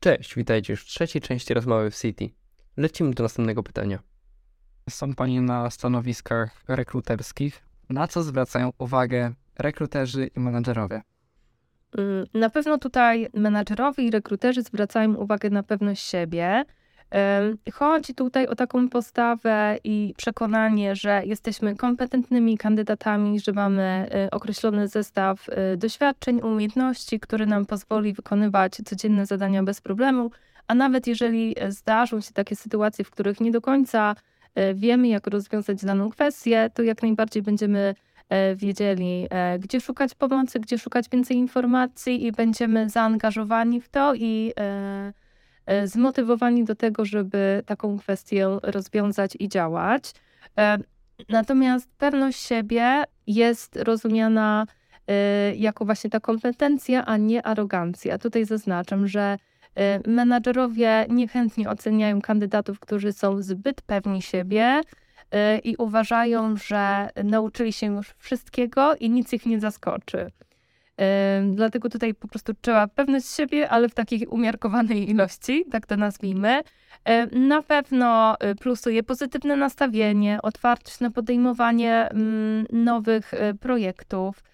Cześć, witajcie już w trzeciej części rozmowy w City. Lecimy do następnego pytania. Są Pani na stanowiskach rekruterskich. Na co zwracają uwagę rekruterzy i menedżerowie? Mm, Na pewno tutaj menadżerowie i rekruterzy zwracają uwagę na pewność siebie. Chodzi tutaj o taką postawę i przekonanie, że jesteśmy kompetentnymi kandydatami, że mamy e, określony zestaw e, doświadczeń, umiejętności, który nam pozwoli wykonywać codzienne zadania bez problemu. A nawet jeżeli e, zdarzą się takie sytuacje, w których nie do końca e, wiemy, jak rozwiązać daną kwestię, to jak najbardziej będziemy e, wiedzieli, gdzie szukać pomocy, gdzie szukać więcej informacji i będziemy zaangażowani w to i e, zmotywowani do tego, żeby taką kwestię rozwiązać i działać. E, Natomiast pewność siebie jest rozumiana e, jako właśnie ta kompetencja, a nie arogancja. Tutaj zaznaczam, że e, menadżerowie niechętnie oceniają kandydatów, którzy są zbyt pewni siebie, i uważają, że nauczyli się już wszystkiego i nic ich nie zaskoczy. Dlatego tutaj po prostu trzeba pewność siebie, ale w takiej umiarkowanej ilości, tak to nazwijmy. Na pewno y, plusuje pozytywne nastawienie, otwartość na podejmowanie mm, nowych y, projektów,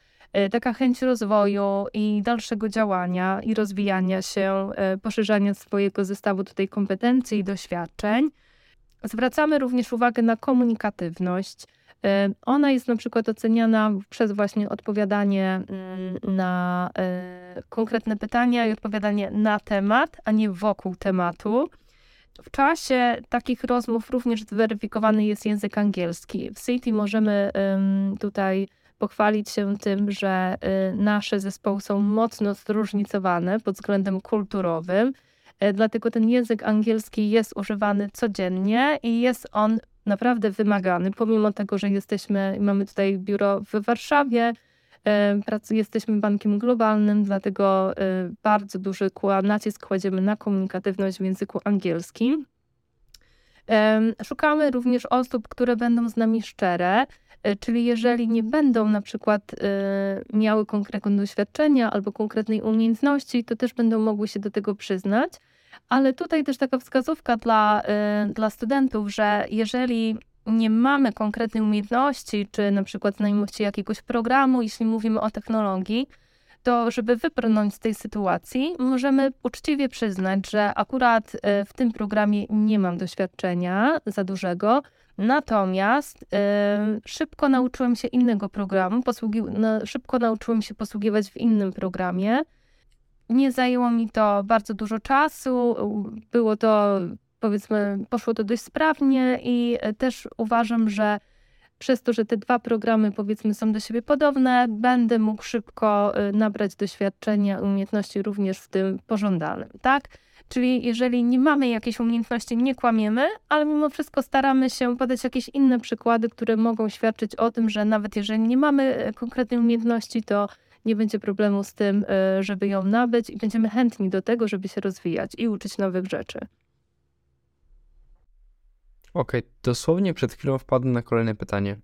y, taka chęć rozwoju i dalszego działania i rozwijania się, poszerzania swojego zestawu tutaj kompetencji i doświadczeń. Zwracamy również uwagę na komunikatywność. Y, Ona jest na przykład oceniana przez właśnie odpowiadanie mm, na y, konkretne pytania i odpowiadanie na temat, a nie wokół tematu. W czasie takich rozmów również zweryfikowany jest język angielski. W City możemy tutaj pochwalić się tym, że y, nasze zespoły są mocno zróżnicowane pod względem kulturowym. E, Dlatego ten język angielski jest używany codziennie i jest on naprawdę wymagany, pomimo tego, że jesteśmy, mamy tutaj biuro w Warszawie, e, jesteśmy bankiem globalnym, dlatego e, bardzo duży nacisk kładziemy na komunikatywność w języku angielskim. Szukamy również osób, które będą z nami szczere, czyli jeżeli nie będą na przykład miały konkretnego doświadczenia albo konkretnej umiejętności, to też będą mogły się do tego przyznać. Ale tutaj też taka wskazówka dla, e, dla studentów, że jeżeli nie mamy konkretnej umiejętności, czy na przykład znajomości jakiegoś programu, jeśli mówimy o technologii, to żeby wybrnąć z tej sytuacji, możemy uczciwie przyznać, że akurat e, w tym programie nie mam doświadczenia za dużego, natomiast e, szybko nauczyłem się innego programu, posługi- no, szybko nauczyłem się posługiwać w innym programie. Nie zajęło mi to bardzo dużo czasu, było to, powiedzmy, poszło to dość sprawnie i e, też uważam, że przez to, że te dwa programy powiedzmy są do siebie podobne, będę mógł szybko y, nabrać doświadczenia, umiejętności również w tym pożądanym, tak? Czyli jeżeli nie mamy jakiejś umiejętności, nie kłamiemy, ale mimo wszystko staramy się podać jakieś inne przykłady, które mogą świadczyć o tym, że nawet jeżeli nie mamy y, konkretnej umiejętności, to nie będzie problemu z tym, y, żeby ją nabyć i będziemy chętni do tego, żeby się rozwijać i uczyć nowych rzeczy. Okej, dosłownie przed chwilą wpadłem na kolejne pytanie.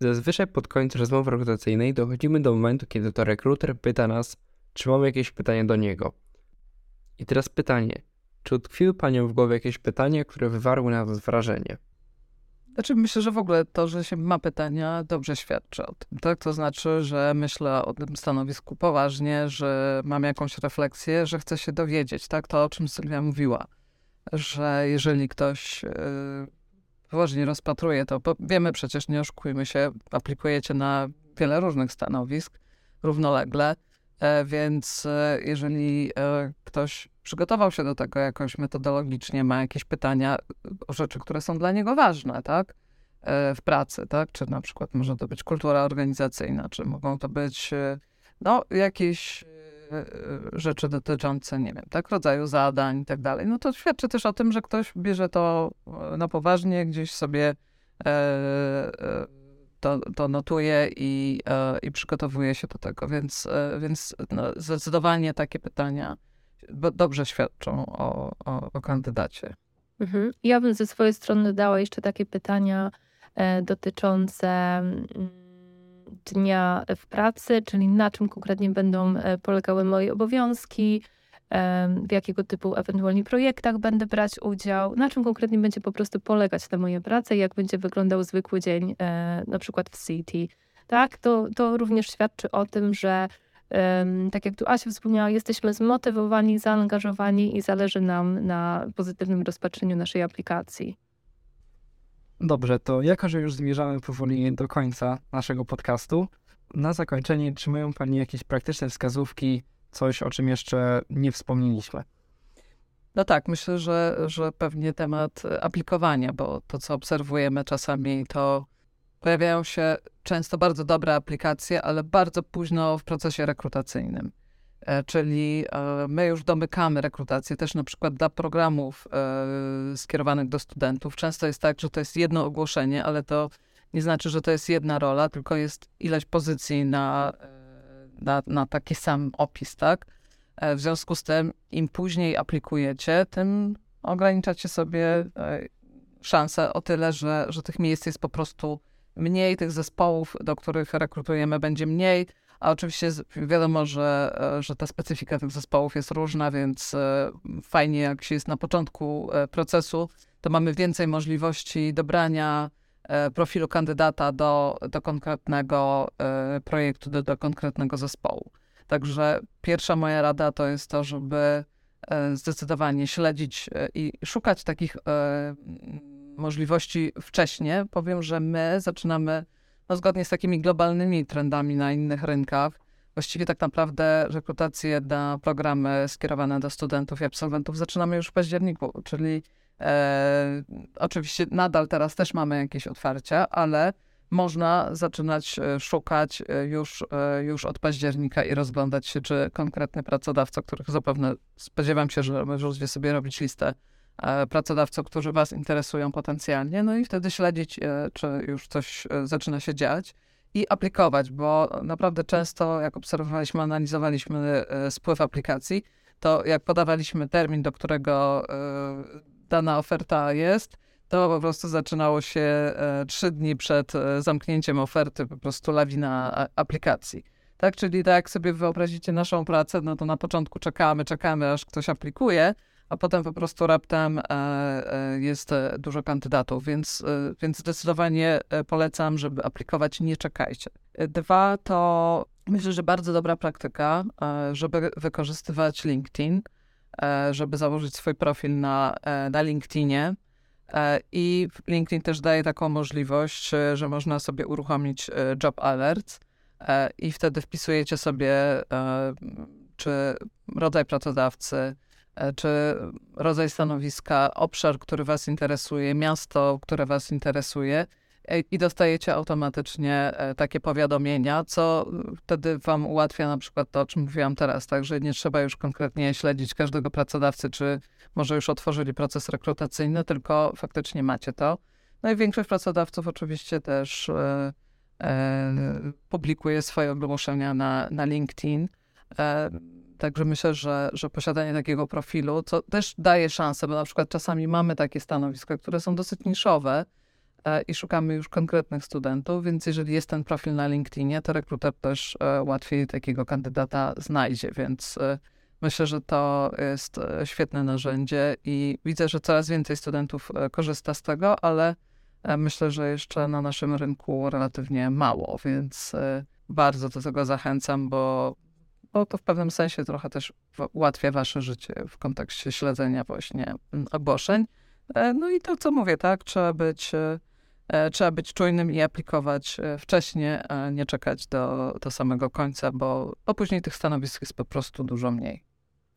Zazwyczaj pod koniec rozmowy rekrutacyjnej dochodzimy do momentu, kiedy to rekruter pyta nas, czy mamy jakieś pytanie do niego. I teraz pytanie, czy utkwiły Panią w głowie jakieś pytania, które wywarły na nas wrażenie? Znaczy myślę, że w ogóle to, że się ma pytania, dobrze świadczy o tym. Tak? To znaczy, że myślę o tym stanowisku poważnie, że mam jakąś refleksję, że chcę się dowiedzieć. Tak? To, o czym Sylwia mówiła, że jeżeli ktoś yy, poważnie rozpatruje to, bo wiemy przecież, nie oszukujmy się, aplikujecie na wiele różnych stanowisk równolegle, e, więc e, jeżeli ktoś przygotował się do tego jakoś metodologicznie, ma jakieś pytania o rzeczy, które są dla niego ważne, tak? E, W pracy, tak? Czy na przykład może to być kultura organizacyjna, czy mogą to być e, no, jakieś e, rzeczy dotyczące, nie wiem, tak, rodzaju zadań i tak dalej. No to świadczy też o tym, że ktoś bierze to na poważnie, gdzieś sobie to, to notuje i, i przygotowuje się do tego, więc, więc no, zdecydowanie takie pytania dobrze świadczą o, o, o kandydacie. Mhm. Ja bym ze swojej strony dodała jeszcze takie pytania e, dotyczące mm, dnia w pracy, czyli na czym konkretnie będą e, polegały moje obowiązki, em, w jakiego typu ewentualnie projektach będę brać udział, na czym konkretnie będzie po prostu polegać ta moja praca i jak będzie wyglądał zwykły dzień e, na przykład w City. Tak, to, to również świadczy o tym, że tak jak tu Asia wspomniała, jesteśmy zmotywowani, zaangażowani i zależy nam na pozytywnym rozpatrzeniu naszej aplikacji. Dobrze, to jako, że już zmierzamy powoli do końca naszego podcastu, na zakończenie, czy mają Pani jakieś praktyczne wskazówki, coś o czym jeszcze nie wspomnieliśmy? No tak, myślę, że, że pewnie temat aplikowania, bo to, co obserwujemy czasami, to pojawiają się często bardzo dobre aplikacje, ale bardzo późno w procesie rekrutacyjnym. E, Czyli e, my już domykamy rekrutację też na przykład dla programów e, skierowanych do studentów. Często jest tak, że to jest jedno ogłoszenie, ale to nie znaczy, że to jest jedna rola, tylko jest ileś pozycji na, na, na taki sam opis, tak? W związku z tym, im później aplikujecie, tym ograniczacie sobie szanse o tyle, że, że tych miejsc jest po prostu mniej, tych zespołów, do których rekrutujemy, będzie mniej. A oczywiście wiadomo, że, e, że ta specyfika tych zespołów jest różna, więc e, fajnie, jak się jest na początku e, procesu, to mamy więcej możliwości dobrania profilu kandydata do, do konkretnego projektu, do, do konkretnego zespołu. Także pierwsza moja rada to jest to, żeby zdecydowanie śledzić i szukać takich możliwości wcześnie. Powiem, że my zaczynamy no, zgodnie z takimi globalnymi trendami na innych rynkach. Właściwie tak naprawdę rekrutację na programy skierowane do studentów i absolwentów zaczynamy już w październiku, czyli e, oczywiście nadal teraz też mamy jakieś otwarcia, ale można zaczynać e, szukać e, już, e, już od października i rozglądać się, czy konkretny pracodawca, których zapewne spodziewam się, że możecie sobie robić listę pracodawców, którzy Was interesują potencjalnie, no i wtedy śledzić, e, czy już coś e, zaczyna się dziać i aplikować, bo naprawdę często, jak obserwowaliśmy, analizowaliśmy e, spływ aplikacji, to jak podawaliśmy termin, do którego e, dana oferta jest, to po prostu zaczynało się e, trzy dni przed e, zamknięciem oferty, po prostu lawina aplikacji. Tak, czyli tak jak sobie wyobrazicie naszą pracę, no to na początku czekamy, czekamy, aż ktoś aplikuje, a potem po prostu raptem e, e, jest e, dużo kandydatów, więc, więc zdecydowanie polecam, żeby aplikować, nie czekajcie. Dwa to myślę, że bardzo dobra praktyka, żeby wykorzystywać LinkedIn, żeby założyć swój profil na, na LinkedInie. I LinkedIn też daje taką możliwość, że można sobie uruchomić Job Alerts e, i wtedy wpisujecie sobie, czy rodzaj pracodawcy, czy rodzaj stanowiska, obszar, który Was interesuje, miasto, które Was interesuje e, i dostajecie automatycznie e, takie powiadomienia, co wtedy Wam ułatwia na przykład to, o czym mówiłam teraz, tak, że nie trzeba już konkretnie śledzić każdego pracodawcy, czy może już otworzyli proces rekrutacyjny, tylko faktycznie macie to. No i większość pracodawców oczywiście też e, e, publikuje swoje ogłoszenia na, na LinkedIn. E, Także myślę, że, że posiadanie takiego profilu, co też daje szansę, bo na przykład czasami mamy takie stanowiska, które są dosyć niszowe e, i szukamy już konkretnych studentów, więc jeżeli jest ten profil na LinkedInie, to rekruter też e, łatwiej takiego kandydata znajdzie, więc e, myślę, że to jest świetne narzędzie i widzę, że coraz więcej studentów korzysta z tego, ale myślę, że jeszcze na naszym rynku relatywnie mało, więc bardzo do tego zachęcam, bo bo to w pewnym sensie trochę też ułatwia wasze życie w kontekście śledzenia właśnie mm, ogłoszeń. E, No i to, co mówię, tak, trzeba być, e, e, trzeba być czujnym i aplikować wcześniej, a nie czekać do, do samego końca, bo, bo później tych stanowisk jest po prostu dużo mniej.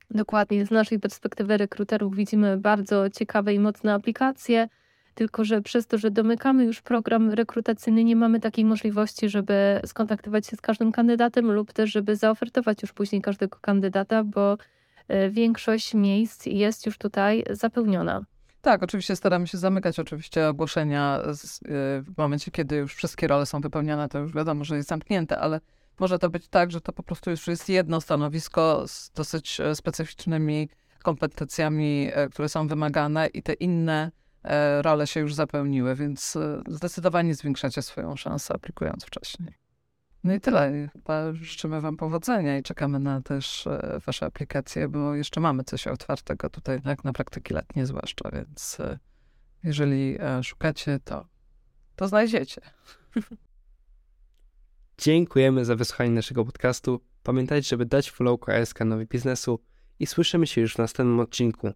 Dokładnie, z naszej perspektywy rekruterów widzimy bardzo ciekawe i mocne aplikacje, tylko że przez to, że domykamy już program rekrutacyjny, nie mamy takiej możliwości, żeby skontaktować się z każdym kandydatem lub też, żeby zaofertować już później każdego kandydata, bo e, większość miejsc jest już tutaj zapełniona. Tak, oczywiście staramy się zamykać oczywiście ogłoszenia z, y, w momencie, kiedy już wszystkie role są wypełnione, to już wiadomo, że jest zamknięte, ale może to być tak, że to po prostu już jest jedno stanowisko z dosyć e, specyficznymi kompetencjami, które są wymagane i te inne role się już zapełniły, więc e, zdecydowanie zwiększacie swoją szansę aplikując wcześniej. No i tyle. Życzymy Wam powodzenia i czekamy na też e, Wasze aplikacje, bo jeszcze mamy coś otwartego tutaj, tak, na praktyki letnie zwłaszcza, więc e, jeżeli e, szukacie, to, to znajdziecie. Dziękujemy za wysłuchanie naszego podcastu. Pamiętajcie, żeby dać follow KSK Nowy Biznesu i słyszymy się już w następnym odcinku.